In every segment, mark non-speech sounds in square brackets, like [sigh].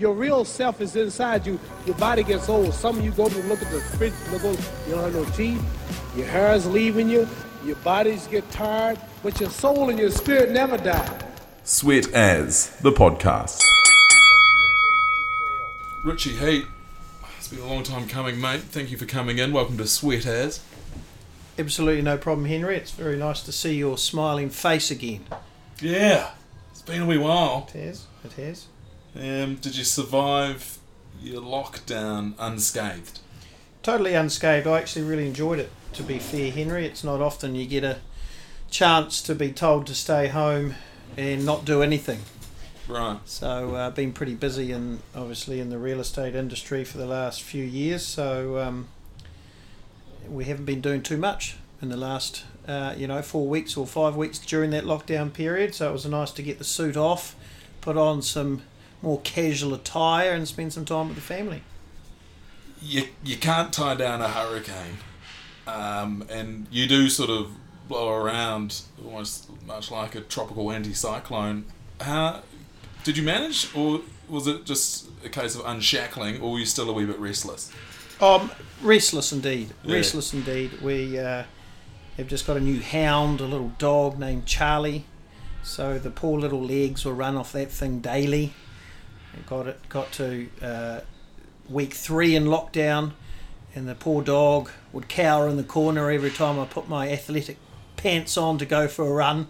your real self is inside you. Your body gets old. Some of you go to look at the fridge, look, over, you don't have no teeth. Your hair is leaving you. Your bodies get tired, but your soul and your spirit never die. Sweat As, the podcast. Richie Heat, it's been a long time coming, mate. Thank you for coming in. Welcome to Sweat As. Absolutely no problem, Henry. It's very nice to see your smiling face again. Yeah, it's been a wee while. It has. It has. Um, did you survive your lockdown unscathed? Totally unscathed. I actually really enjoyed it, to be fair, Henry. It's not often you get a chance to be told to stay home and not do anything. Right. So I've uh, been pretty busy and obviously in the real estate industry for the last few years. So um, we haven't been doing too much in the last, uh, you know, four weeks or five weeks during that lockdown period. So it was nice to get the suit off, put on some more casual attire, and spend some time with the family. You, you can't tie down a hurricane, um, and you do sort of blow around almost much like a tropical anticyclone. How did you manage, or was it just a case of unshackling, or were you still a wee bit restless? Um, restless indeed. Yeah. Restless indeed. We uh, have just got a new hound, a little dog named Charlie. So the poor little legs will run off that thing daily. Got it got to uh, week three in lockdown, and the poor dog would cower in the corner every time I put my athletic pants on to go for a run,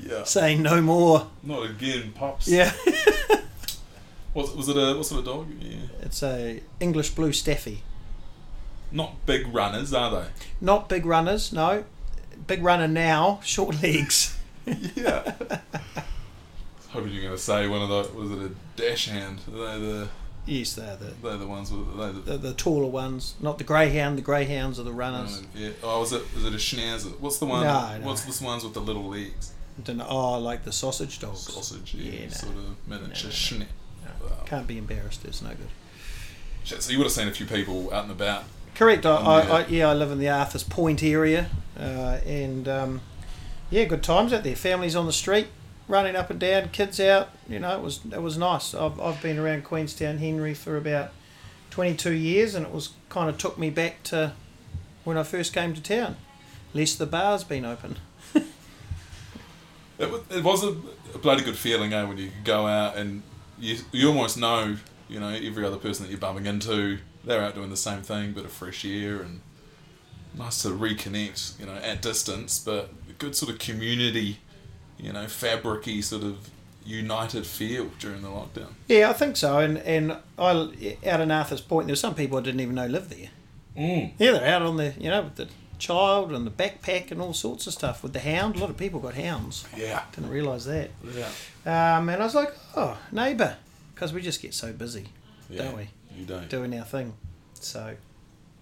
Yeah. saying no more. Not again, pops. Yeah, [laughs] Was, was it a what sort of dog? Yeah. it's a English blue staffy. Not big runners, are they? Not big runners, no. Big runner now, short legs. [laughs] Yeah. [laughs] Hoping you're going to say one of the was it a dachshund? Are they the Yes, they're the, they're the ones with they the, the, the taller ones, not the greyhound. The greyhounds are the runners. yeah. Oh, was it is it a schnauzer? What's the one? No, no. What's this ones with the little legs? Don't know, oh, like the sausage dogs. Sausage, yeah, Yeah, no. sort of miniature No, no, no. Wow. Can't be embarrassed. It's no good. Shit, So you would have seen a few people out and about. Correct. I, I, yeah. I, yeah, I live in the Arthur's Point area, uh, and um, yeah, good times out there. Families on the street, running up and down, kids out. You know, it was it was nice. I've I've been around Queenstown, Henry, for about twenty two years, and it was kind of took me back to when I first came to town. Less the bar's been open. It, wa- it was a, a bloody good feeling, eh, when you go out and you you almost know, you know, every other person that you're bumping into, they're out doing the same thing, bit of fresh air and nice to reconnect, you know, at distance, but a good sort of community, you know, fabricy sort of united feel during the lockdown. Yeah, I think so. And and I out in Arthur's Point, there's some people I didn't even know lived there. Mm. Yeah, they're out on the you know with the child and the backpack and all sorts of stuff with the hound. A lot of people got hounds. Yeah. Didn't realise that. Yeah. Um, and I was like, oh, neighbour, because we just get so busy, don't we, You don't. doing our thing. So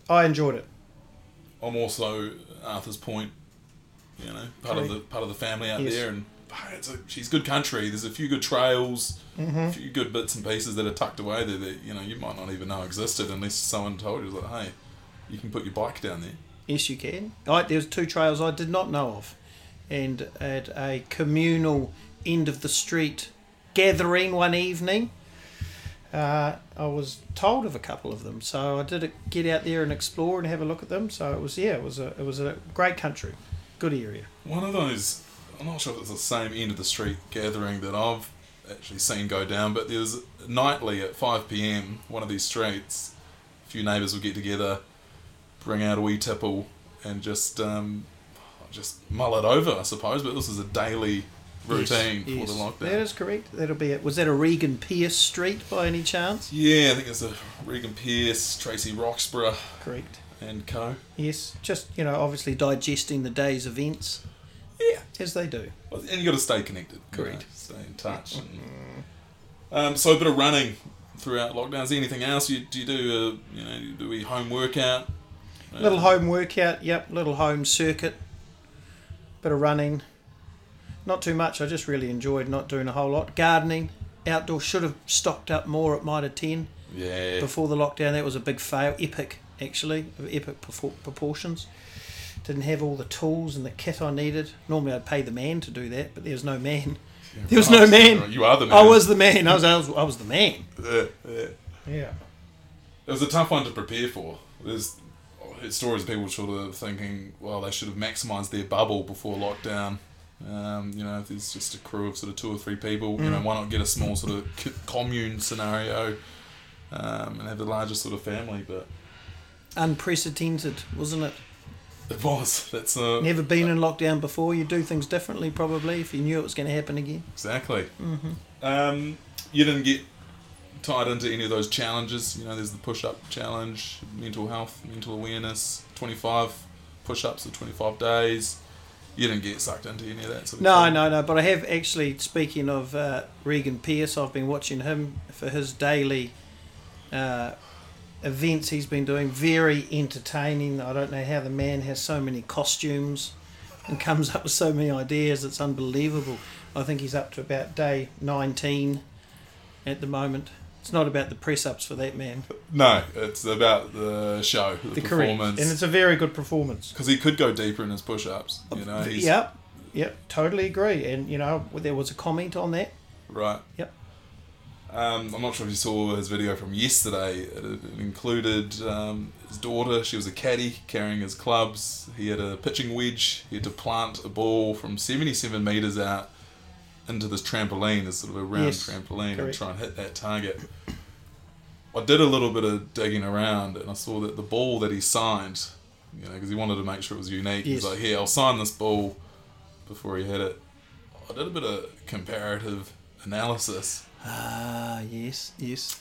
I enjoyed it. I'm also Arthur's Point, you know, part of the part of the family out Yes. there, and hey, it's a, she's good country. There's a few good trails, Mm-hmm. a few good bits and pieces that are tucked away there that you know you might not even know existed unless someone told you like, hey, you can put your bike down there. Yes, you can. I, there was two trails I did not know of, and at a communal end of the street gathering one evening, uh, I was told of a couple of them. So I did get out there and explore and have a look at them. So it was yeah, it was a it was a great country, good area. One of those, I'm not sure if it's the same end of the street gathering that I've actually seen go down, but there's nightly at 5 pm, one of these streets, a few neighbours would get together, bring out a wee tipple, and just um, just mull it over, I suppose. But this is a daily routine Yes, for the yes. lockdown. That is correct. That'll be it. Was that a Regan Pierce Street by any chance? yeah, I think it's a Regan Pierce, Tracy Roxburgh, Correct. And co. Yes, just you know, obviously digesting the day's events Yeah, as they do. Well, and you got to stay connected. you Correct. know, stay in touch. and- um, so a bit of running throughout lockdown. Is there anything else you do? You do a you know do a home workout. Uh, Little home workout, yep. Little home circuit. Bit of running. Not too much. I just really enjoyed not doing a whole lot. Gardening, outdoor. Should have stocked up more at Mitre 10 Yeah. before the lockdown. That was a big fail. Epic, actually. Of epic proportions. Didn't have all the tools and the kit I needed. Normally I'd pay the man to do that, but there's no man. There was no man. Oh, You are the man. I was the man. I was, I was, I was the man. [laughs] Yeah, yeah. Yeah. It was a tough one to prepare for. There's stories of people sort of thinking, well, they should have maximised their bubble before lockdown. Um, you know, if there's just a crew of sort of two or three people, you know, Mm. why not get a small sort of commune scenario um, and have the largest sort of family? But Unprecedented, wasn't it? it was. That's uh, Never been in lockdown before. You do things differently, probably, if you knew it was going to happen again. Exactly. Um, you didn't get tied into any of those challenges. You know, there's the push-up challenge, mental health, mental awareness, 25 push-ups for 25 days. You didn't get sucked into any of that sort of No, thing? no, no. But I have actually, speaking of uh, Regan Pierce, I've been watching him for his daily uh, events he's been doing. Very entertaining. I don't know how the man has so many costumes and comes up with so many ideas. It's unbelievable. I think he's up to about day 19 at the moment. It's not about the press ups for that man. No, it's about the show, the, The correct. performance. And it's a very good performance. Because he could go deeper in his push-ups. You know, he's Yep. Yep. Totally agree. And, you know, there was a comment on that. right. Yep. Um, I'm not sure if you saw his video from yesterday. It, it included um, his daughter. She was a caddy carrying his clubs. He had a pitching wedge. He had to plant a ball from 77 meters out into this trampoline, this sort of a round Yes, trampoline, and try and hit that target. I did a little bit of digging around, and I saw that the ball that he signed, you know, because he wanted to make sure it was unique. He's Yes. like, "Here, I'll sign this ball." Before he hit it, I did a bit of comparative analysis Ah, yes, yes.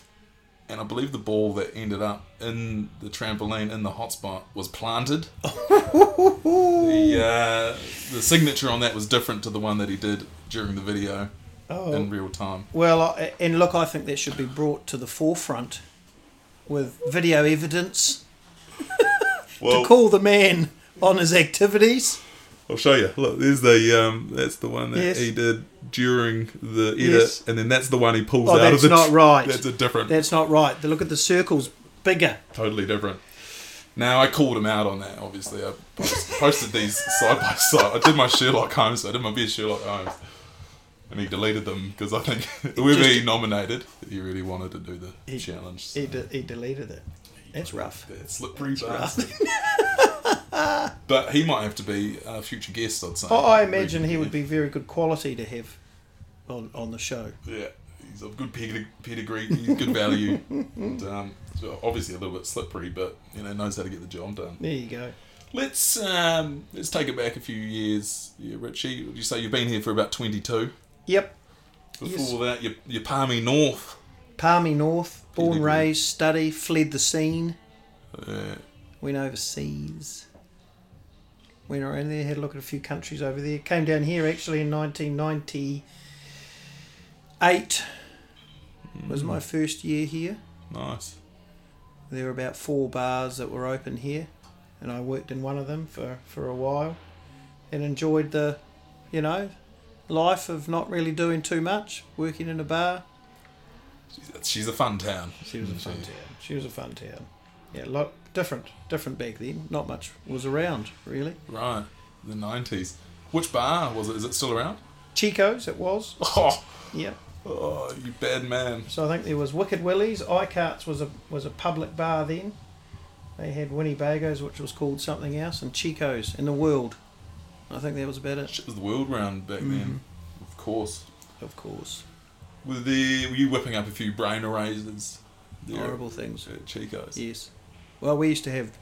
and I believe the ball that ended up in the trampoline in the hotspot was planted. [laughs] the uh, the signature on that was different to the one that he did during the video Oh. in real time. Well, and look, I think that should be brought to the forefront with video evidence [laughs] to call the man on his activities. I'll show you. Look, there's the um, that's the one that Yes. he did during the edit, Yes. and then that's the one he pulls Oh, out that's of the. That's not right. That's a different, That's not right. Look at the circles, bigger. totally different. Now I called him out on that. Obviously, I posted these side by side. I did my Sherlock Holmes. I did my best Sherlock Holmes, and he deleted them because I think [laughs] whoever Just- he nominated, he really wanted to do the He- challenge. He, de- he deleted it. That's rough. That slippery bastard. [laughs] [laughs] but he might have to be a future guest. I'd say. Oh, I imagine he would be very good quality to have on, on the show. Yeah, he's of good pedigree, he's good value. [laughs] and, um, obviously a little bit slippery, but you know knows how to get the job done. There you go. Let's um, let's take it back a few years. Yeah, Richie, you say you've been here for about twenty two? Yep. Before Yes. that, you're, you're Palmy North. Palmy North, born, Pedigree. raised, study, fled the scene, Uh, went overseas. Went around there, had a look at a few countries over there. Came down here actually in 1998. Was my hmm. first year here. nice. There were about four bars that were open here, and I worked in one of them for, for a while, and enjoyed the, you know, life of not really doing too much, working in a bar. She's, she's a fun town. She was a fun town. She was a fun town. Yeah, lot different, different back then. Not much was around really. Right, the nineties. Which bar was it? Is it still around? Chico's it was. [laughs] Oh, Yeah. oh you bad man. So I think there was Wicked Willie's. Eichardt's was a was a public bar then. They had Winnebago's, which was called something else, and Chico's in the world. I think that was about it. Shit was the world round back Mm-hmm. then. Of course. Of course. Were the were you whipping up a few brain erasers? there Horrible things. At Chico's. Yes. Well, we used to have.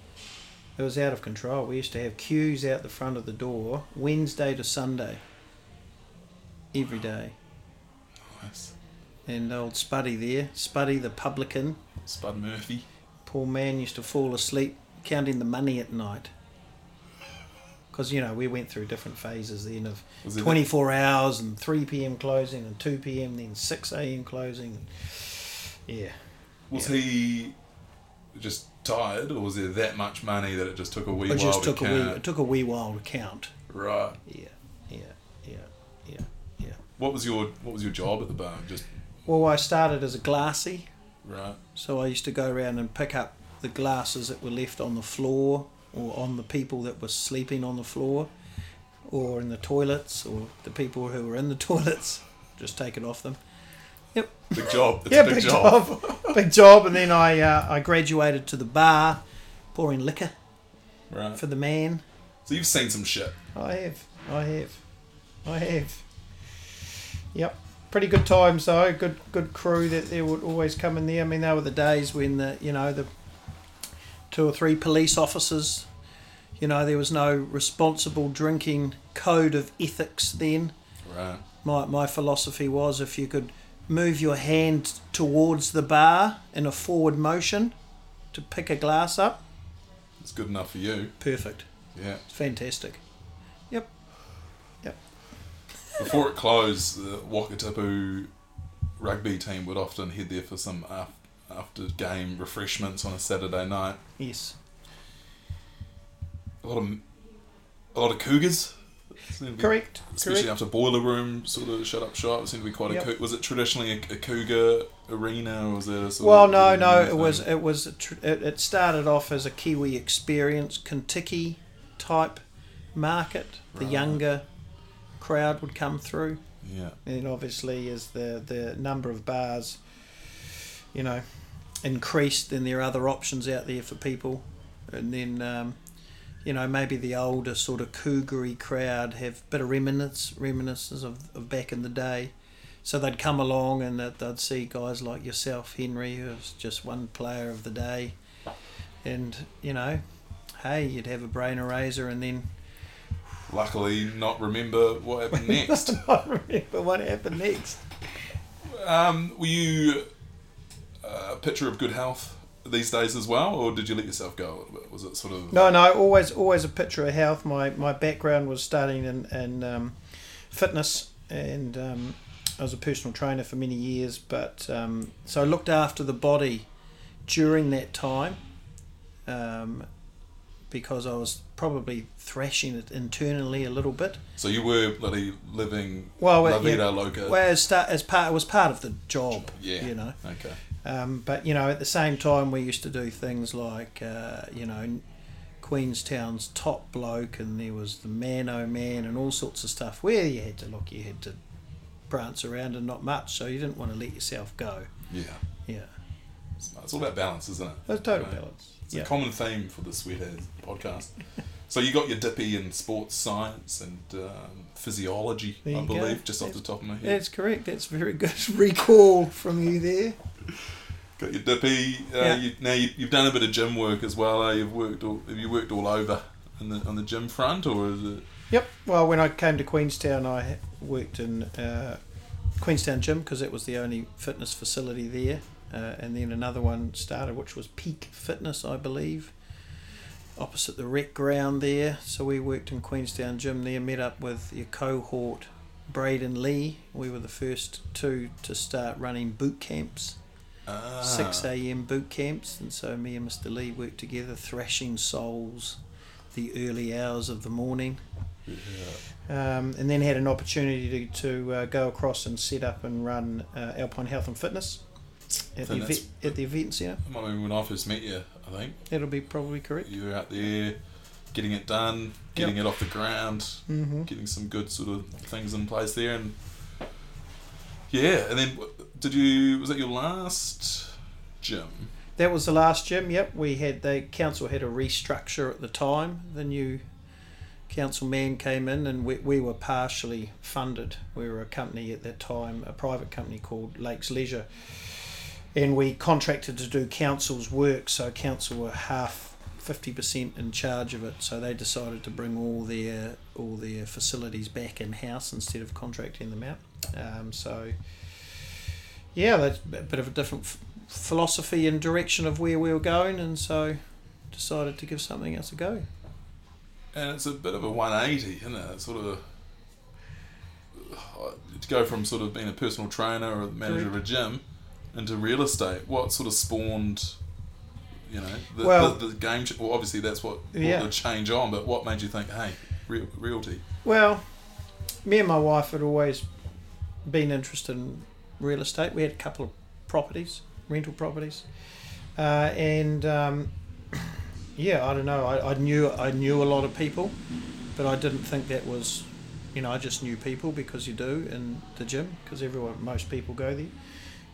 It was out of control. We used to have queues out the front of the door Wednesday to Sunday. Every day. Nice. And old Spuddy there, Spuddy the publican, Spud Murphy. poor man used to fall asleep counting the money at night. Because, you know, we went through different phases then of Was it 24 hours and 3 p.m. closing and 2 p.m. then 6 a.m. closing. Yeah. Was he just tired, or was there that much money that it just took a wee It while just to took a, wee, count? it took a wee while to count. Right. Yeah, yeah, yeah, yeah, yeah. What was your What was your job at the bar? Just Well, I started as a glassy, right. so I used to go around and pick up the glasses that were left on the floor or on the people that were sleeping on the floor or in the toilets or the people who were in the [laughs] toilets. just take it off them. Big job. It's yeah, big, big job. job, [laughs] big job. And then I uh, I graduated to the bar, pouring liquor Right. for the man. So you've seen some shit. I have, I have, I have. Yep, pretty good times though. Good good crew that there would always come in there. I mean, they were the days when the you know the two or three police officers. You know, there was no responsible drinking code of ethics then. Right. My my philosophy was if you could move your hand towards the bar in a forward motion to pick a glass up, It's good enough for you. perfect. Yeah. It's fantastic. Yep. Yep. Before it closed, the Wakatipu rugby team would often head there for some after game refreshments on a Saturday night. Yes. A lot of a lot of cougars. Seemed to be- Correct. Especially Correct. after boiler room sort of shut up shop, it seemed to be quite Yep. a. Was it traditionally a, a cougar arena, or was it a sort Well, no, no. It was it was tr- it, it started off as a Kiwi experience, Contiki type market. The Right. younger crowd would come through, yeah. and obviously as the the number of bars, you know, increased, then there are other options out there for people, and then. Um, you know, maybe the older sort of cougary crowd have bit of reminiscence, reminiscences of, of back in the day. So they'd come along and they'd, they'd see guys like yourself, Henry, who was just one player of the day. And, you know, hey, you'd have a brain eraser and then Luckily, not remember what happened [laughs] next. [laughs] I remember what happened next. um, were you a picture of good health these days as well, or did you let yourself go a little bit? Was it sort of No, no, always always a picture of health. My my background was studying in, in um, fitness, and um, I was a personal trainer for many years. But um, so I looked after the body during that time, um, because I was probably thrashing it internally a little bit. So you were bloody living Well, La yeah, Loca. Well, as, start, as part it was part of the job. yeah. you know. Okay. Um, but you know, at the same time, we used to do things like uh, you know, Queenstown's top bloke, and there was the man oh man, and all sorts of stuff. Where you had to look, you had to prance around, and not much. So you didn't want to let yourself go. Yeah. Yeah, It's, it's all about balance, isn't it? that's total Right. balance. It's Yeah, a common theme for the Sweatheads podcast. [laughs] so you got your dippy in sports science and um, physiology, I you go. believe, just off the top of my head. that's correct. That's very good [laughs] recall from you there. Got your dippy. Uh, Yeah. you, now you, you've done a bit of gym work as well. Eh? You've worked. All, have you worked all over in the on the gym front, or is it? Yep. Well, when I came to Queenstown, I worked in uh, Queenstown Gym because it was the only fitness facility there. Uh, and then another one started, which was Peak Fitness, I believe, opposite the rec ground there. So we worked in Queenstown Gym there, met up with your cohort, Braden Lee. We were the first two to start running boot camps, Ah, 6 a.m. boot camps. And so me and Mr. Lee worked together, thrashing souls the early hours of the morning Yeah. um, and then had an opportunity to, to uh, go across and set up and run uh, Alpine Health and Fitness at the, event, at the event centre. I mean, when I first met you, I think That'll be probably correct. you were out there getting it done, getting it off the ground, Mm-hmm. getting some good sort of things in place there, and yeah. And then did you? Was that your last gym? That was the last gym. Yep, we had the council had a restructure at the time. The new council man came in, and we, we were partially funded. We were a company at that time, a private company called Lakes Leisure, and we contracted to do council's work. So council were half. 50% in charge of it so they decided to bring all their all their facilities back in house instead of contracting them out um, so yeah that's a bit of a different f- philosophy and direction of where we were going, and so decided to give something else a go. And it's a bit of a 180, isn't it? It's sort of to go from sort of being a personal trainer or the manager of a gym into real estate. What sort of spawned, you know, the, Well- the, the game? Well, obviously that's what Yeah. the change on. But what made you think, hey, real, realty? Well, me and my wife had always been interested in real estate. We had a couple of properties, rental properties, uh, and um, [coughs] yeah, I don't know. I, I knew I knew a lot of people, but I didn't think that was you know, I just knew people because you do in the gym because everyone, most people go there,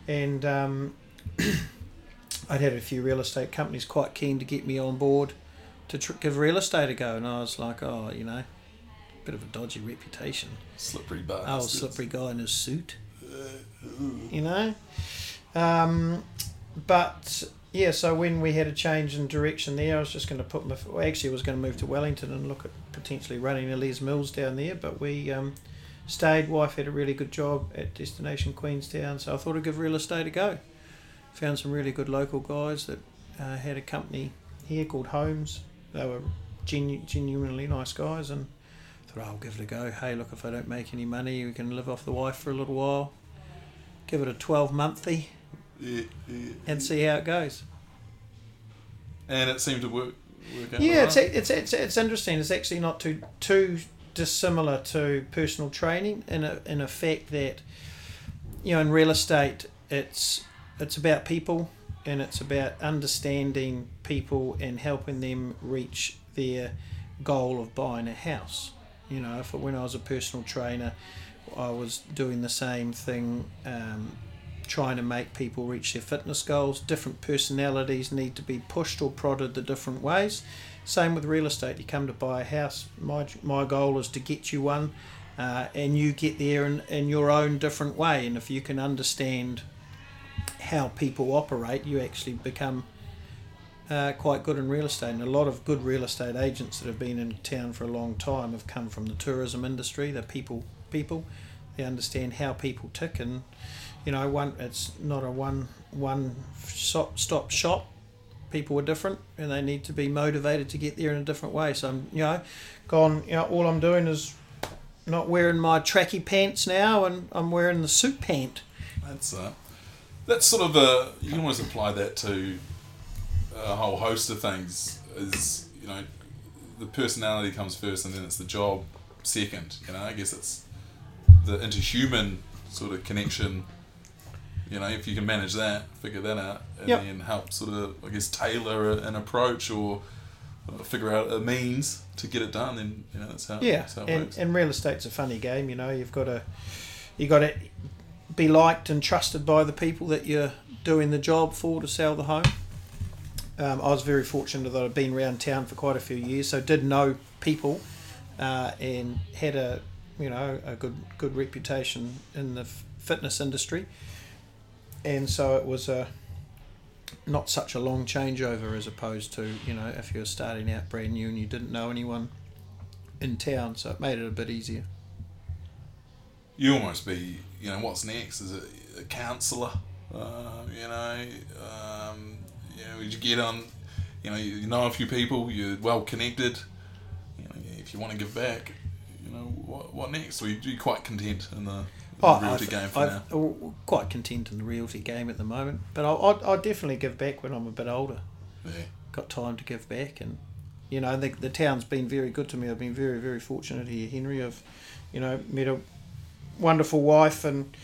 and um, [coughs] I'd had a few real estate companies quite keen to get me on board to tr- give real estate a go, and I was like, oh, you know, bit of a dodgy reputation. Slippery bastard. Oh, slippery guy in his suit. You know? Um, but yeah, so when we had a change in direction there, I was just going to put my. Well, actually, I was going to move to Wellington and look at potentially running a Les Mills down there, but we um, stayed. Wife had a really good job at Destination Queenstown, so I thought I'd give real estate a go. Found some really good local guys that uh, had a company here called Homes. They were genu- genuinely nice guys, and thought I'll give it a go. Hey, look, if I don't make any money, we can live off the wife for a little while. Give it a twelve monthly Yeah, yeah. and see how it goes. And it seemed to work. work out Yeah, it's, it's it's it's interesting. It's actually not too too dissimilar to personal training in a in a fact that you know in real estate it's it's about people and it's about understanding people and helping them reach their goal of buying a house. You know, if when I was a personal trainer, I was doing the same thing. Um, trying to make people reach their fitness goals. Different personalities need to be pushed or prodded the different ways. Same with real estate. You come to buy a house. My my goal is to get you one, uh, and you get there in, in your own different way. And if you can understand how people operate, you actually become uh, quite good in real estate. And a lot of good real estate agents that have been in town for a long time have come from the tourism industry. They're people people. They understand how people tick and you know one it's not a one one stop shop people are different and they need to be motivated to get there in a different way so i'm you know gone you know all i'm doing is not wearing my tracky pants now and i'm wearing the suit pant That's uh, that's sort of a you can almost apply that to a whole host of things. Is you know the personality comes first, and then it's the job second. You know, I guess it's the interhuman sort of connection. You know, if you can manage that, figure that out, and Yep. then help sort of I guess tailor an approach or uh, figure out a means to get it done, then you know that's how yeah that's how it and, works. and real estate's a funny game you know you've got to you got to be liked and trusted by the people that you're doing the job for to sell the home um, I was very fortunate that I'd been around town for quite a few years, so did know people, uh, and had a you know a good good reputation in the f- fitness industry, and so it was a not such a long changeover as opposed to you know if you were starting out brand new and you didn't know anyone in town, so it made it a bit easier. you almost be, you know, what's next? Is it a counsellor? Um, you know, um, you know, you get on, you know, you know a few people, you're well connected. You know, if you want to give back, you know, what, what next? Or you quite content in the, in the Oh, realty I've- game for I've- now? oh, quite content in the realty game at the moment, but I'll, I'll, I'll definitely give back when I'm a bit older. Yeah. got time to give back and you know the, the town's been very good to me i've been very very fortunate here henry i've you know met a wonderful wife and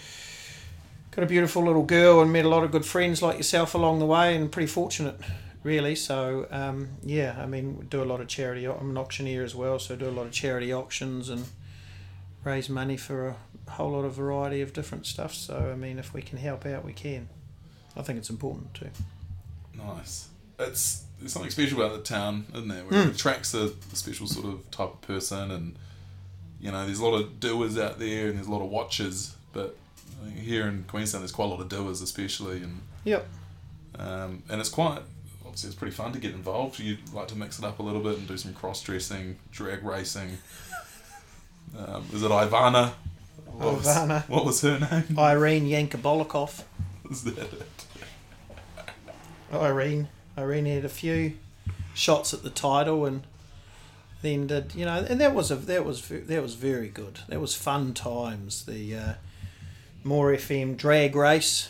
got a beautiful little girl and met a lot of good friends like yourself along the way and pretty fortunate really so um, yeah i mean do a lot of charity i'm an auctioneer as well so do a lot of charity auctions and raise money for a whole lot of variety of different stuff so i mean if we can help out we can i think it's important too Nice. It's there's something special about the town, isn't there? Where Hmm. it attracts a special sort of type of person, and you know, there's a lot of doers out there, and there's a lot of watchers. But Here in Queenstown, there's quite a lot of doers, especially, and yep um, and it's quite obviously it's pretty fun to get involved. You'd like to mix it up a little bit and do some cross dressing, drag racing. Um, is it Ivana? What was- Ivana. what was her name? irene yankobolikoff [laughs] Is that it? Irene. Irene had a few shots at the title and then did you know and that was a that was that was very good. That was fun times. The uh, More FM drag race.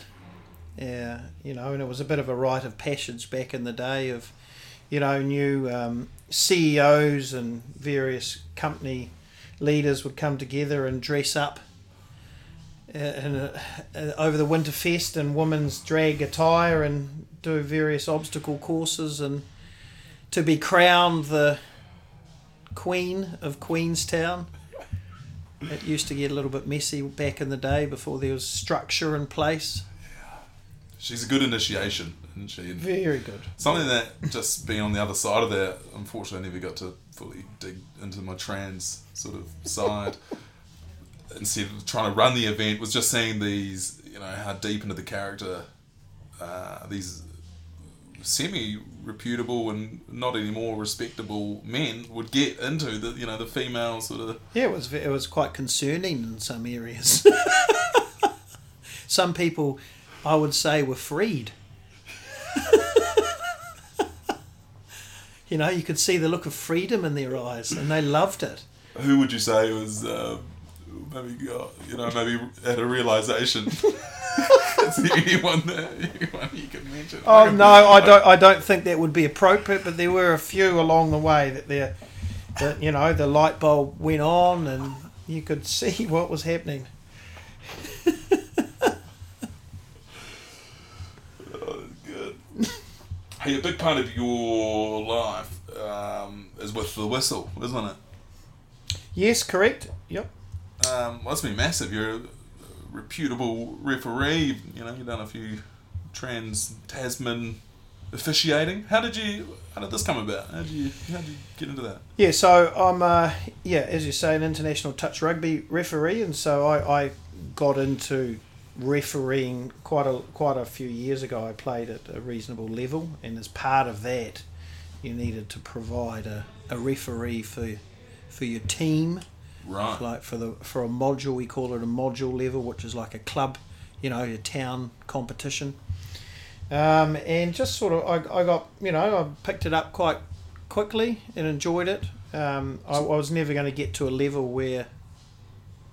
Yeah, you know, and it was a bit of a rite of passage back in the day of, you know, new um, CEOs and various company leaders would come together and dress up uh, in a, uh, over the winter fest in women's drag attire and do various obstacle courses and to be crowned the queen of Queenstown. It used to get a little bit messy back in the day before there was structure in place. She's a good initiation, isn't she? And Very good. something that just being on the other side of that, unfortunately, I never got to fully dig into my trans sort of side. [laughs] Instead of trying to run the event, was just seeing these, you know, how deep into the character uh, these semi reputable and not any more respectable men would get into the, you know, the female sort of. Yeah, it was it was quite concerning in some areas. [laughs] some people, I would say, were freed. [laughs] you know, you could see the look of freedom in their eyes, and they loved it. Who would you say was um, maybe got, you know maybe had a realization? [laughs] [laughs] Is there anyone there? Anyone you can mention? Oh no, I don't. I don't think that would be appropriate. But there were a few along the way that there, that you know, the light bulb went on, and you could see [laughs] what was happening. Oh, good. hey, a big part of your life um, is with the whistle, isn't it? Yes, correct. Yep. Um, must be massive. You're a reputable referee. You know, you've done a few trans Tasman officiating. How did you? How did this come about? How did you? How did you get into that? Yeah, so I'm, uh, yeah, as you say, an international touch rugby referee, and so I, I got into refereeing quite a quite a few years ago. I played at a reasonable level, and as part of that, you needed to provide a, a referee for for your team, Right. like for the for a module. We call it a module level, which is like a club, you know, a town competition. Um, and just sort of, I, I got, you know, I picked it up quite quickly and enjoyed it. Um, I, I was never going to get to a level where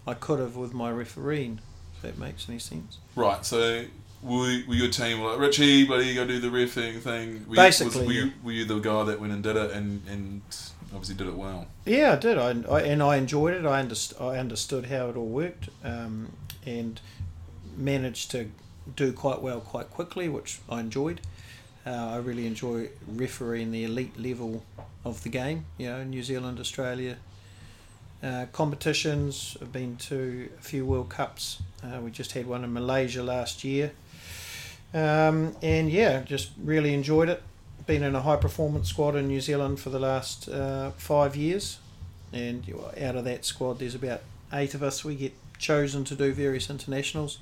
I could have with my refereeing, if that makes any sense. Right. So. Were, were your team like Richie, buddy, go do the refing thing? Were Basically, you, was, were, you, were you the guy that went and did it and, and obviously did it well? Yeah, I did. I, I and I enjoyed it. I underst- I understood how it all worked, um, and managed to do quite well quite quickly, which I enjoyed. Uh, I really enjoy refereeing the elite level of the game. You know, New Zealand, Australia uh, competitions. I've been to a few World Cups. Uh, we just had one in Malaysia last year, um, and yeah, just really enjoyed it. Been in a high performance squad in New Zealand for the last uh, five years, and out of that squad, there's about eight of us. We get chosen to do various internationals,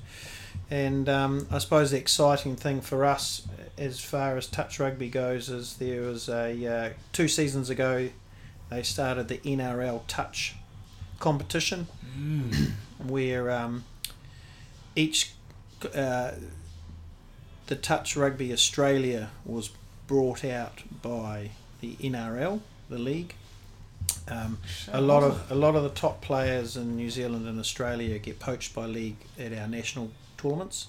and um, I suppose the exciting thing for us, as far as touch rugby goes, is there was a uh, two seasons ago, they started the NRL touch competition, where um, each uh, the touch rugby Australia was brought out by the NRL, the league. Um, a lot of a lot of the top players in New Zealand and Australia get poached by league at our national tournaments.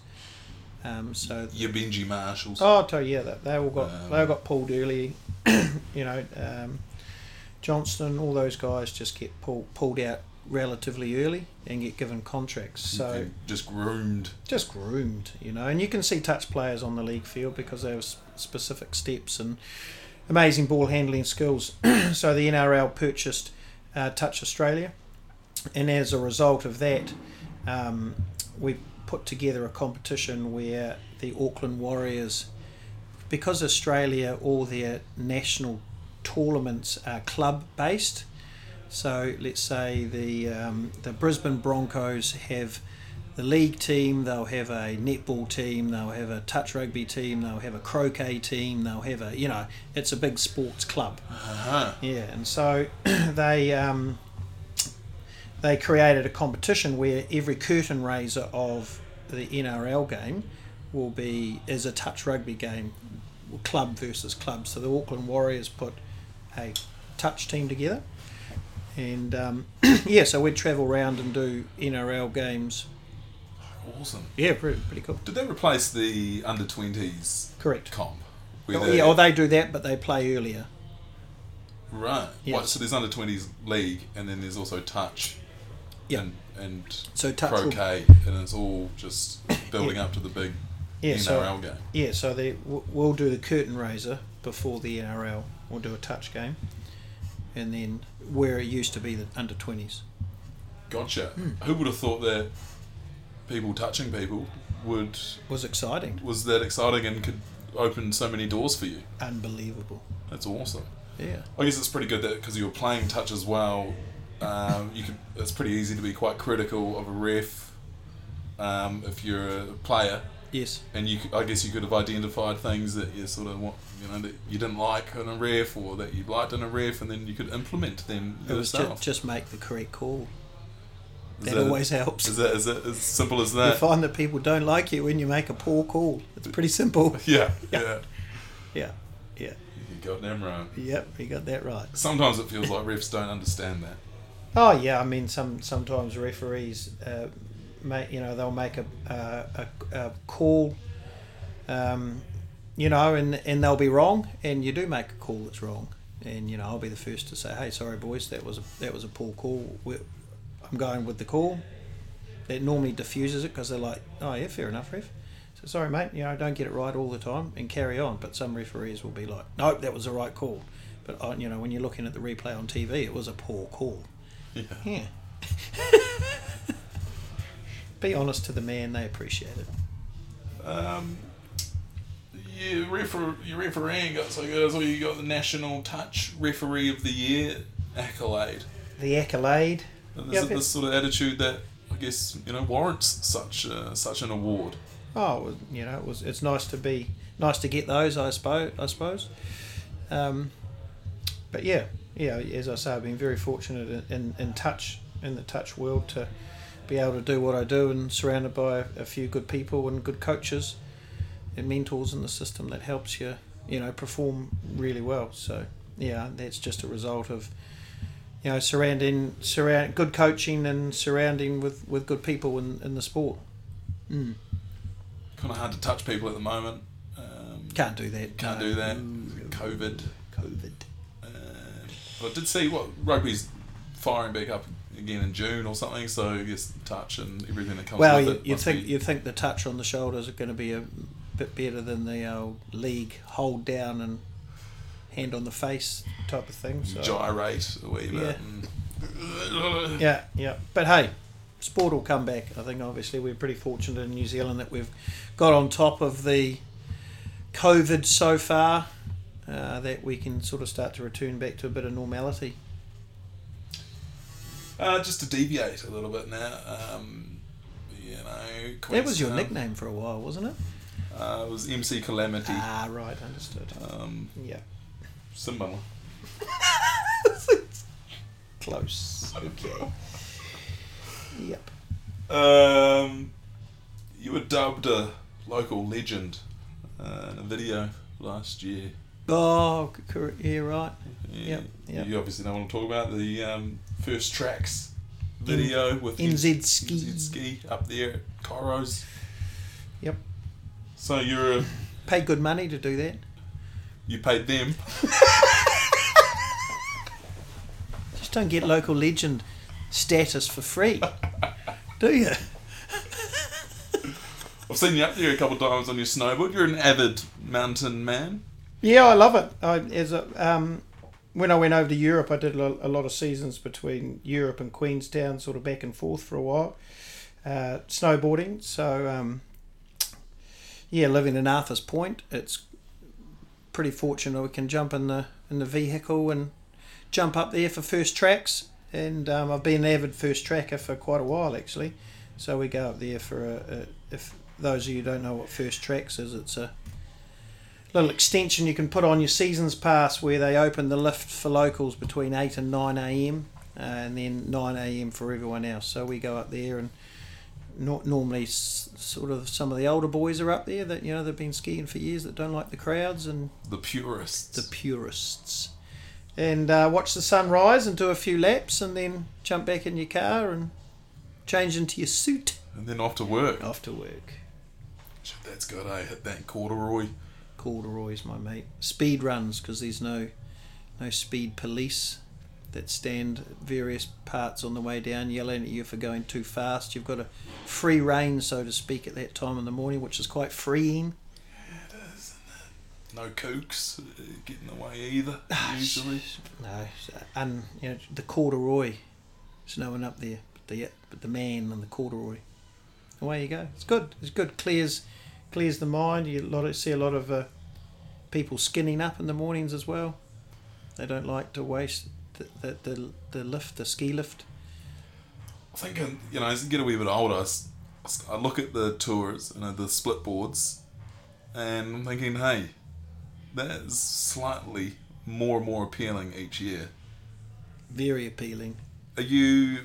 Um, so Your Benji Marshalls. Oh, I'll tell you, yeah, that they all got Um, they all got pulled early. [coughs] you know, um, Johnson, all those guys just get pulled pulled out relatively early and get given contracts. So just groomed. just groomed, you know, and you can see touch players on the league field because they have s- specific steps and amazing ball handling skills. [clears throat] so the NRL purchased uh, Touch Australia, and as a result of that, um, we put together a competition where the Auckland Warriors, because Australia, all their national tournaments are club based. So let's say the um, the Brisbane Broncos have the league team, they'll have a netball team, they'll have a touch rugby team, they'll have a croquet team, they'll have a you know it's a big sports club. Uh-huh. Yeah, and so [clears throat] they um, they created a competition where every curtain raiser of the NRL game will be is a touch rugby game, club versus club. So the Auckland Warriors put a touch team together, and um, [clears throat] yeah, so we'd travel around and do NRL games. Awesome. Yeah, pretty, pretty cool. Did they replace the under twenties Correct. comp? Oh, yeah, or they do that, but they play earlier. right. Yeah. What, so there's under twenties league, and then there's also touch. Yeah. And, and So touch will- croquet, and it's all just [coughs] building up to the big Yeah, NRL so game. Yeah, so they we'll do the curtain raiser before the NRL. We'll do a touch game, and then where it used to be the under twenties. Gotcha. Hmm. Who would have thought that people touching people would was exciting, was that exciting and could open so many doors for you? unbelievable. That's awesome. Yeah, I guess it's pretty good that because you're playing touch as well. Um, you could. It's pretty easy to be quite critical of a ref um, if you're a player, yes, and you. I guess you could have identified things that you sort of want, you know, that you didn't like in a ref or that you liked in a ref, and then you could implement them it yourself. just make the correct call. That always helps. Is that, is that as simple as that? You find that people don't like you when you make a poor call. It's pretty simple. [laughs] Yeah, Yeah. yeah. Yeah, yeah, You got them right. yep. You got that right. Sometimes it feels like refs don't understand that. Oh yeah, I mean some sometimes referees, uh, make you know they'll make a a, a, a call, um, you know, and and they'll be wrong, and you do make a call that's wrong, and you know I'll be the first to say, hey, sorry boys, that was a that was a poor call. we I'm going with the call. It normally diffuses it because they're like, oh yeah, fair enough, ref. So sorry, mate, you know, don't get it right all the time and carry on. But some referees will be like, nope, that was the right call. But uh, you know, when you're looking at the replay on TV, it was a poor call. Yeah. Yeah. [laughs] Be honest to the man; they appreciate it. Um, you refer, your refereeing got so good. So you got the National Touch Referee of the Year accolade. The accolade. And Yeah, there's but- this sort of attitude that I guess you know warrants such uh, such an award. Oh, you know, it was. It's nice to be nice to get those. I suppose. I suppose. Um, but yeah, yeah. As I say, I've been very fortunate in, in, in touch in the touch world to be able to do what I do and surrounded by a, a few good people and good coaches and mentors in the system that helps you, you know, perform really well. So yeah, that's just a result of you know surrounding surround good coaching and surrounding with, with good people in, in the sport. Mm. Kind of hard to touch people at the moment. Um, Can't do that. can't no. do that. Mm, COVID. COVID. Uh, but I did see what rugby's firing back up again in June or something. So I guess touch and everything that comes Well, with you, it. you think be- you think the touch on the shoulders are going to be a bit better than the old league hold down and hand on the face type of thing. So. gyrate a wee bit. Yeah. Yeah, yeah. But hey, sport will come back. I think obviously we're pretty fortunate in New Zealand that we've got on top of the COVID so far. Uh, that we can sort of start to return back to a bit of normality. Uh, just to deviate a little bit now, um, you know, That was your Queenstown, nickname for a while, wasn't it? Uh, it was MC Calamity. Ah, right, understood. Um, Yeah. Similar. [laughs] Close. Okay. Yep. Um, you were dubbed a local legend uh, in a video last year. Oh, yeah, right. You, Yep, yep. you obviously know what I'm talking about. The um, first tracks video with NZ Ski. NZ Ski up there at Coros. Yep. So you're a, Pay good money to do that. You paid them. [laughs] Just don't get local legend status for free, do you? I've seen you up there a couple of times on your snowboard. You're an avid mountain man. Yeah, I love it. I, as a, um, when I went over to Europe, I did a lot of seasons between Europe and Queenstown, sort of back and forth for a while, uh, snowboarding. So, um, yeah, living in Arthur's Point, it's pretty fortunate we can jump in the in the vehicle and jump up there for first tracks. And um, I've been an avid first tracker for quite a while actually. So we go up there for a, a if those of you don't know what first tracks is, it's a little extension you can put on your seasons pass where they open the lift for locals between 8 and 9 a.m. Uh, and then 9 a.m. for everyone else. So we go up there and nor normally s- sort of some of the older boys are up there that you know they've been skiing for years that don't like the crowds and The purists. the purists. And uh, watch the sun rise and do a few laps and then jump back in your car and change into your suit and then off to work. Off to work. That's good, eh? Hit that corduroy. corduroys, my mate. Speed runs because there's no no speed police that stand at various parts on the way down yelling at you for going too fast. You've got a free reign, so to speak, at that time in the morning, which is quite freeing. Yeah, No kooks uh, get in the way either, usually. No, and you know the corduroy. There's no one up there. but the but the man and the corduroy. Away you go. It's good. It's good. Clears clears the mind. You lot of, see a lot of uh, people skinning up in the mornings as well. They don't like to waste the the, the, lift, the ski lift. I think, um, you know, as you get a wee bit older, I look at the tours, you know, the split boards, and I'm thinking, hey, that is slightly more and more appealing each year. Very appealing. Are you,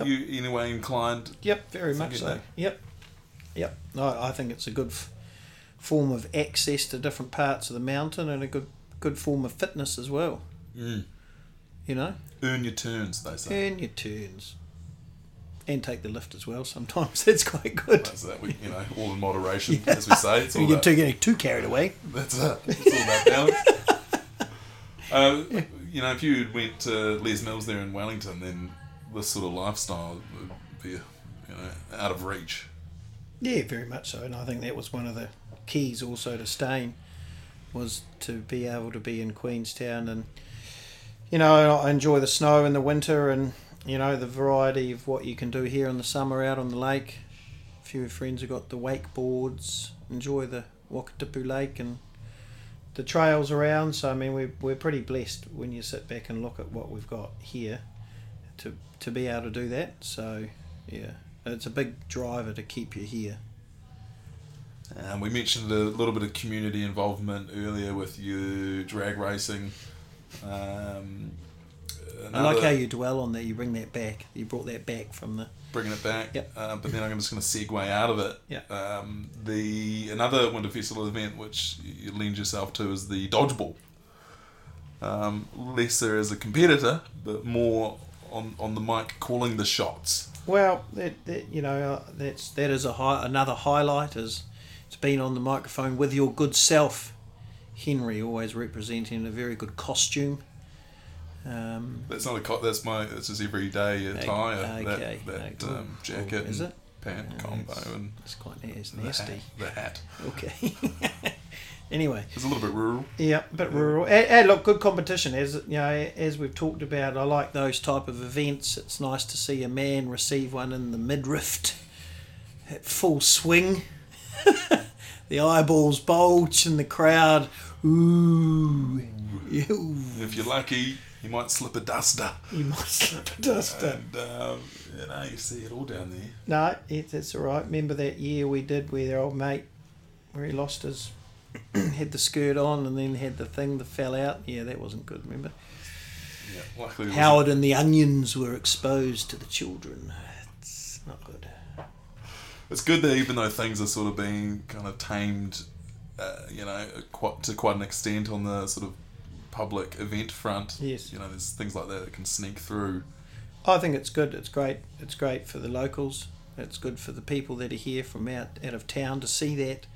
are you in a way inclined? Yep, very much so. that. Yep, yep. I, I think it's a good f- form of access to different parts of the mountain and a good good form of fitness as well. Mm. You know, Earn your turns, they say. earn your turns, and take the lift as well. Sometimes [laughs] that's quite good. That's that, we, you know, all in moderation, [laughs] as we say. It's all You get about, too getting too carried away. [laughs] that's it. It's all about balance. uh, you know, if you went to Les Mills there in Wellington, then this sort of lifestyle would be, you know, out of reach. Yeah, very much so. And I think that was one of the keys also to staying was to be able to be in Queenstown and you know I enjoy the snow in the winter and you know the variety of what you can do here in the summer out on the lake. A few friends have got the wakeboards. Enjoy the Wakatipu Lake and the trails around. So I mean we're, we're pretty blessed when you sit back and look at what we've got here to to be able to do that. So yeah, it's a big driver to keep you here. We mentioned a little bit of community involvement earlier with you drag racing. Um, I like how you dwell on that. You bring that back. You brought that back from the. bringing it back. Yep. Uh, but then I'm just going to segue out of it. Yeah. Um, the another Winter Festival event which you lend yourself to is the dodgeball. Um, lesser as a competitor, but more on on the mic calling the shots. Well, that, that you know uh, that's that is a high, another highlight is it's been on the microphone with your good self, Henry, always representing a very good costume. Um, That's not a co- that's my it's just everyday attire. okay, that that okay. um, jacket Is and it? pant combo it's- and it's quite it's the nasty. hat, the hat. Okay. [laughs] anyway, It's a little bit rural. Yeah, a but rural. And, and look, good competition. As you know, as we've talked about, I like those type of events. It's nice to see a man receive one in the midriff at full swing. [laughs] the eyeballs bulge in the crowd. Ooh, If you're lucky, you might slip a duster. you must slip a duster. And um, you know, you see it all down there. No, it, it's all right. Remember that year we did with our old mate, where he lost his, [coughs] had the skirt on and then had the thing that fell out. Yeah, that wasn't good. Remember. Yeah, luckily. Howard and the onions were exposed to the children. It's not good. It's good that even though things are sort of being kind of tamed, uh, you know, quite, to quite an extent on the sort of public event front. Yes. You know, there's things like that that can sneak through. I think it's good. It's great. It's great for the locals. It's good for the people that are here from out, out of town to see that.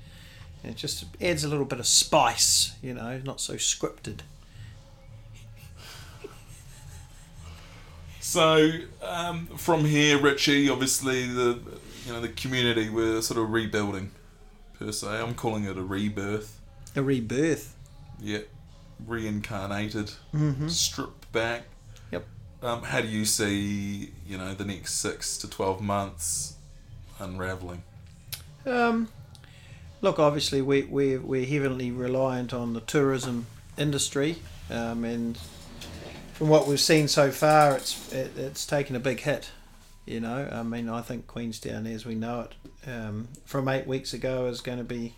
And it just adds a little bit of spice, you know, not so scripted. So um, from here, Richie, obviously the you know the community we're sort of rebuilding per se. I'm calling it a rebirth. A rebirth. Yeah, reincarnated, Mm-hmm. stripped back. Yep. Um, how do you see you know the next six to twelve months unraveling? Um, look, obviously, we, we, we're heavily reliant on the tourism industry, um, and from what we've seen so far, it's it, it's taken a big hit. You know, I mean, I think Queenstown, as we know it, um, from eight weeks ago, is going to be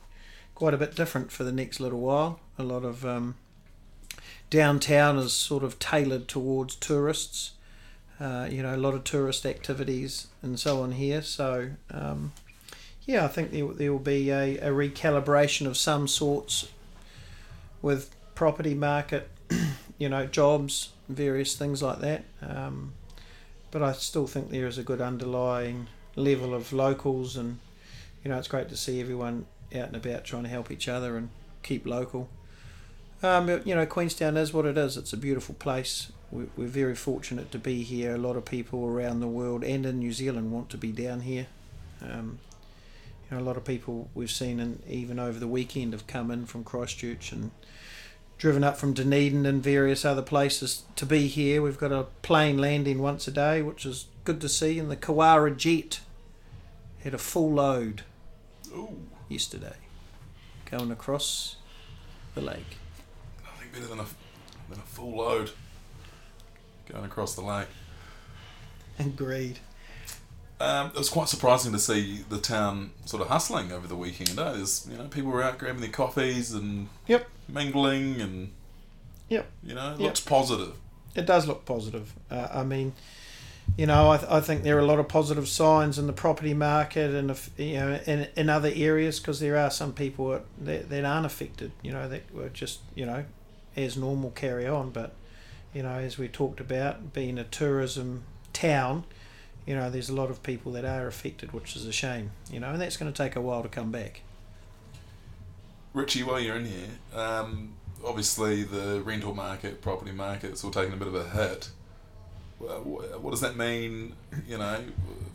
quite a bit different for the next little while. A lot of um, downtown is sort of tailored towards tourists. Uh, you know, a lot of tourist activities and so on here. So, um, yeah, I think there, there will be a, a recalibration of some sorts with property market, [clears throat] you know, jobs, various things like that. Um, but I still think there is a good underlying level of locals, and you know, it's great to see everyone out and about trying to help each other and keep local. Um, you know, Queenstown is what it is. It's a beautiful place. We- We're very fortunate to be here. A lot of people around the world and in New Zealand want to be down here. Um, you know, a lot of people we've seen, and even over the weekend, have come in from Christchurch and driven up from Dunedin and various other places to be here. We've got a plane landing once a day, which is good to see. And the Kawarau Jet had a full load Ooh, yesterday going across the lake. nothing better than a than a full load going across the lake. Agreed. Um, it was quite surprising to see the town sort of hustling over the weekend. Eh? There's, you know, people were out grabbing their coffees and Yep. mingling, and Yep. you know, it Yep. looks positive. It does look positive. Uh, I mean, you know, I, th- I think there are a lot of positive signs in the property market and if, you know in, in other areas because there are some people that, that, that aren't affected. You know, that were just you know as normal carry on. But you know, as we talked about, being a tourism town, you know, there's a lot of people that are affected, which is a shame. You know, and that's going to take a while to come back. Richie, while you're in here, um, obviously the rental market, property market's all taking a bit of a hit. What does that mean, you know,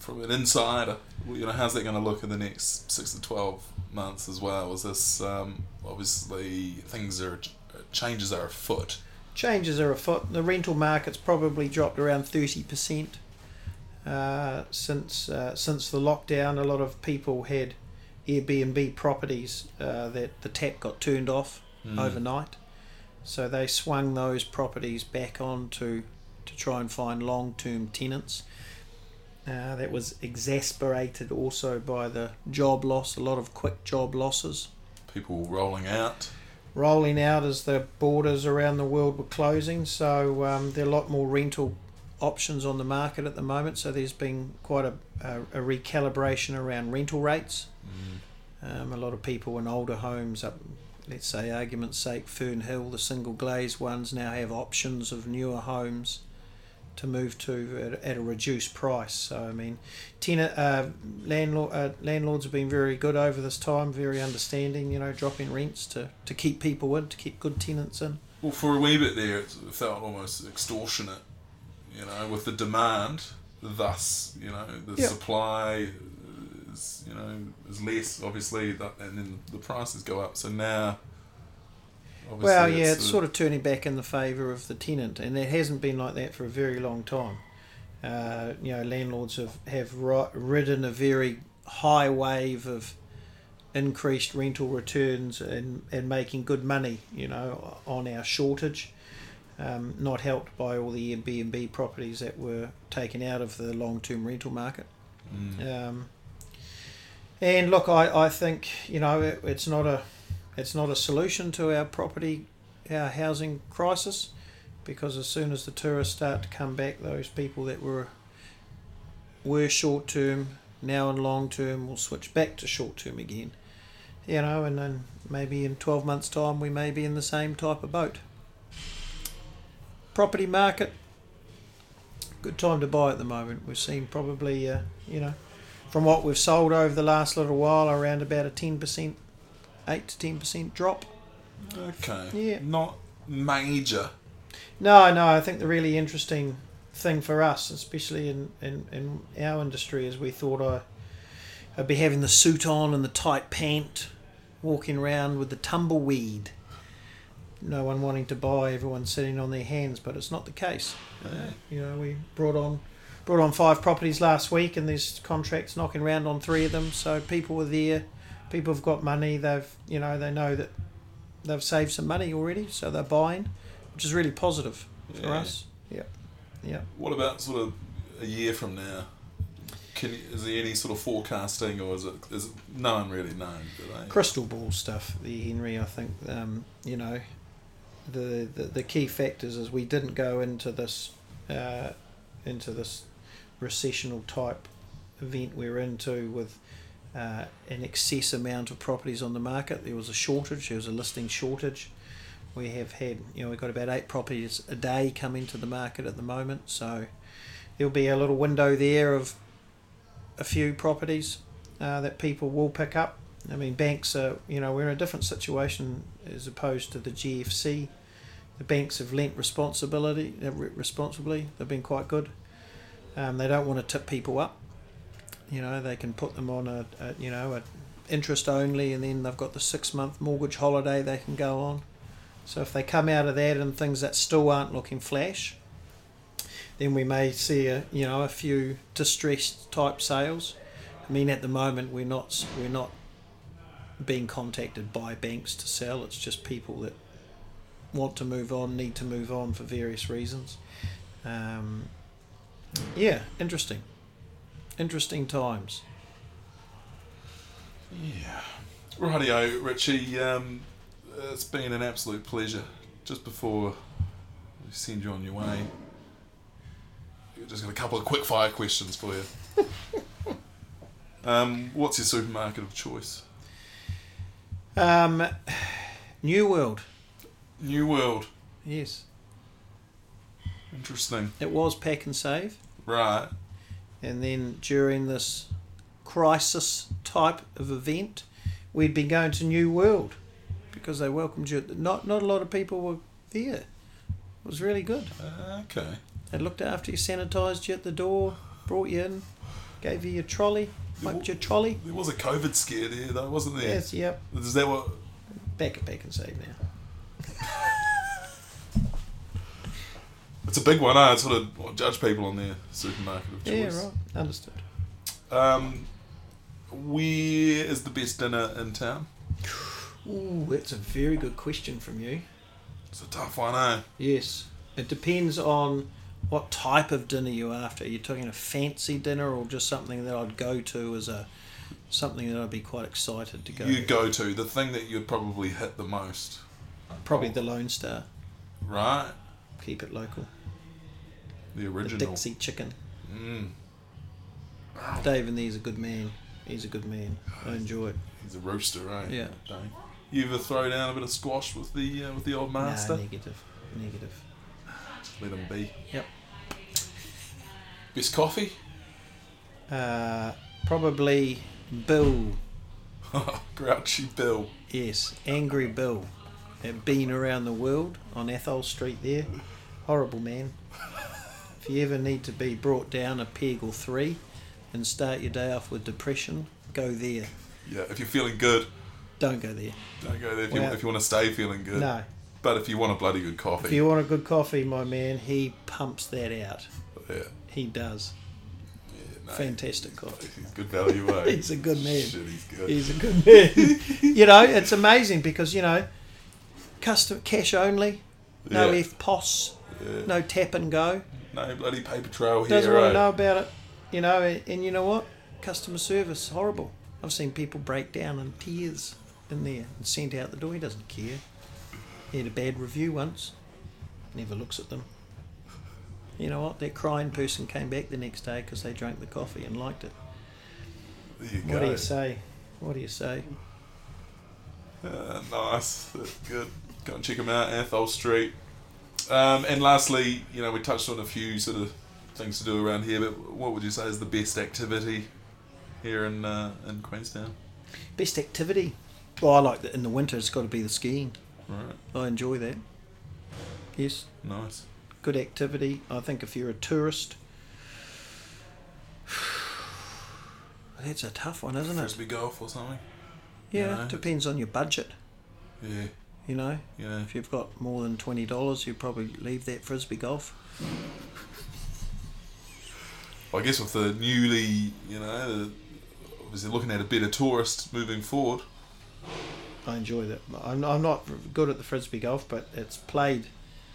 from an insider? You know, how's that going to look in the next six to twelve months as well? Is this um, obviously things are changes are afoot? changes are afoot. The rental market's probably dropped around thirty percent uh, since uh, since the lockdown. A lot of people had Airbnb properties uh, that the tap got turned off Mm. overnight, so they swung those properties back on to to try and find long term tenants. Uh, that was exasperated also by the job loss, a lot of quick job losses People rolling out. rolling out as the borders around the world were closing. So um, there are a lot more rental options on the market at the moment. So there's been quite a, a, a recalibration around rental rates. Um, a lot of people in older homes up, let's say, argument's sake, Fernhill, the single glazed ones now have options of newer homes to move to at, at a reduced price. So I mean, tenant uh, landlord uh, landlords have been very good over this time, very understanding. You know, dropping rents to, to keep people in, to keep good tenants in. Well, for a wee bit there, it felt almost extortionate, you know, with the demand, thus, you know, the Yeah. supply is, you know, is less, obviously, that, and then the prices go up. So now, obviously, Well, yeah, it's sort of turning back in the favour of the tenant, and it hasn't been like that for a very long time. Uh, you know, landlords have have ridden a very high wave of increased rental returns and and making good money. You know, on our shortage. Um, not helped by all the Airbnb properties that were taken out of the long term rental market. Mm. Um, and look, I, I think you know it, it's not a it's not a solution to our property our housing crisis because as soon as the tourists start to come back, those people that were were short term now and long term will switch back to short term again. You know, and then maybe in twelve months' time we may be in the same type of boat. Property market, good time to buy at the moment. We've seen probably, uh, you know, from what we've sold over the last little while, around about a ten percent, eight to ten percent drop. Okay. Yeah. Not major. No, no, I think the really interesting thing for us, especially in, in, in our industry, is we thought I, I'd be having the suit on and the tight pant, walking around with the tumbleweed. No one wanting to buy, everyone sitting on their hands, but it's not the case. Uh, you know, we brought on brought on five properties last week, and there's contracts knocking around on three of them. So people were there, people have got money. They've you know they know that they've saved some money already, so they're buying, which is really positive for Yeah. us. Yeah, yeah. What about sort of a year from now? Can is there any sort of forecasting, or is it is it, no one really known? Crystal ball stuff, the Henry. I think um, you know, the, the the key factors is we didn't go into this uh, into this recessional type event we're into with uh, an excess amount of properties on the market. There was a shortage. There was a listing shortage. We have had you know we've got about eight properties a day coming to the market at the moment. So there'll be a little window there of a few properties uh, that people will pick up. I mean, banks are, you know, we're in a different situation as opposed to the GFC. The banks have lent responsibility, uh, responsibly. They've been quite good. Um, they don't want to tip people up. You know, they can put them on a, a you know, a interest only, and then they've got the six month mortgage holiday they can go on. So if they come out of that and things that still aren't looking flash, then we may see a you know a few distressed type sales. I mean, at the moment we're not we're not being contacted by banks to sell. It's just people that want to move on, need to move on for various reasons. Um, yeah, interesting. Interesting times. Yeah. Rightio, Richie. Um, it's been an absolute pleasure. Just before we send you on your way, we've just got a couple of quick fire questions for you. [laughs] um, what's your supermarket of choice? Um, New World. New World. Yes, Interesting. it was Pak'nSave, Right. and then during this crisis type of event, we'd been going to New World because they welcomed you. Not not a lot of people were there. It was really good. Okay. They looked after you, sanitised you at the door, brought you in, gave you your trolley, wiped your trolley. There was a COVID scare there, though, wasn't there? Yes, yep. Is that what? Back at Pak'nSave now. [laughs] It's a big one, eh? It's sort of judge people on their supermarket of choice. Yeah, right. Understood. Um, where is the best dinner in town? Ooh, that's a very good question from you. It's a tough one, eh? Yes. It depends on what type of dinner you're after. Are you talking a fancy dinner or just something that I'd go to as a something that I'd be quite excited to go You to? go to the thing that you'd probably hit the most, Probably the Lone Star. right? Keep it local. The The original. Dixie chicken. Mm, Dave and there's a good man. He's a good man. I enjoy it. he's a rooster, right? Yeah. You ever throw down a bit of squash with the uh, with the old master? Nah, negative. Negative. Let him be. Yep. Best coffee? Uh, probably Bill. [laughs] Grouchy Bill. Yes, Angry Bill. Had been around the world on Athol Street there. Horrible man. If you ever need to be brought down a peg or three and start your day off with depression, go there. Yeah, if you're feeling good, Don't go there. don't go there. If you, if you want to stay feeling good. No. But if you want a bloody good coffee, If you want a good coffee, my man, he pumps that out. yeah, He does. yeah no, Fantastic coffee. He's good value, eh? [laughs] He's a good man. Shit, he's good. He's a good man. [laughs] you know, it's amazing because, you know, custom cash only, no Yeah. EFTPOS, Yeah. no tap and go. No bloody paper trail here. doesn't here, want eh? to know about it, you know. And, and you know what? Customer service horrible. I've seen people break down in tears in there and sent out the door. He doesn't care. He had a bad review once. Never looks at them. You know what? That crying person came back the next day because they drank the coffee and liked it. There you What go. do you say? What do you say? Uh, nice. That's good. Go and check them out, Athol Street. Um, and lastly, you know, we touched on a few sort of things to do around here, but what would you say is the best activity here in uh, in Queenstown? Best activity? Well, I like that in the winter. It's got to be the skiing. Right. I enjoy that. Yes, Nice. good activity. I think if you're a tourist, [sighs] that's a tough one, isn't it? Frisbee golf or something. Yeah, No. depends on your budget. Yeah. You know, Yeah. if you've got more than twenty dollars, you probably leave that frisbee golf. I guess with the newly, you know, the, obviously looking at a better tourist moving forward. I enjoy that. I'm, I'm not good at the frisbee golf, but it's played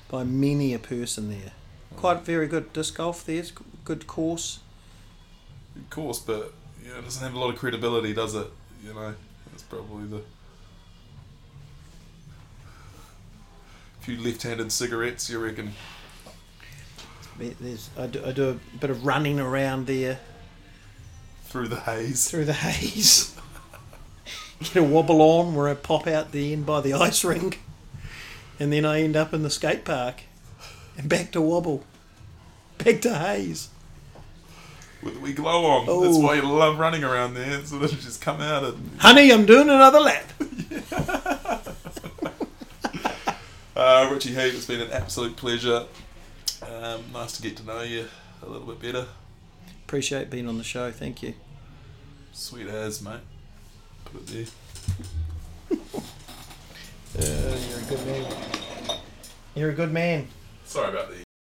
by many a person there. Quite very good disc golf. There's good course. Of course, but you know, it doesn't have a lot of credibility, does it? You know, that's probably the few left-handed cigarettes. You reckon? There's, I, do, I do a bit of running around there Through the haze. through the [laughs] haze. Get a wobble on where I pop out the end by the [laughs] ice rink, and then I end up in the skate park, and back to wobble, back to haze. With wee glow on. That's Oh. why you love running around there. So that just come out and. [laughs] Honey, I'm doing another lap. [laughs] Uh, Richie Heath, it's been an absolute pleasure. Um, nice to get to know you a little bit better. Appreciate being on the show. Thank you. Sweet as, mate. Put. Uh, [laughs] you're a good man. You're a good man. Sorry about the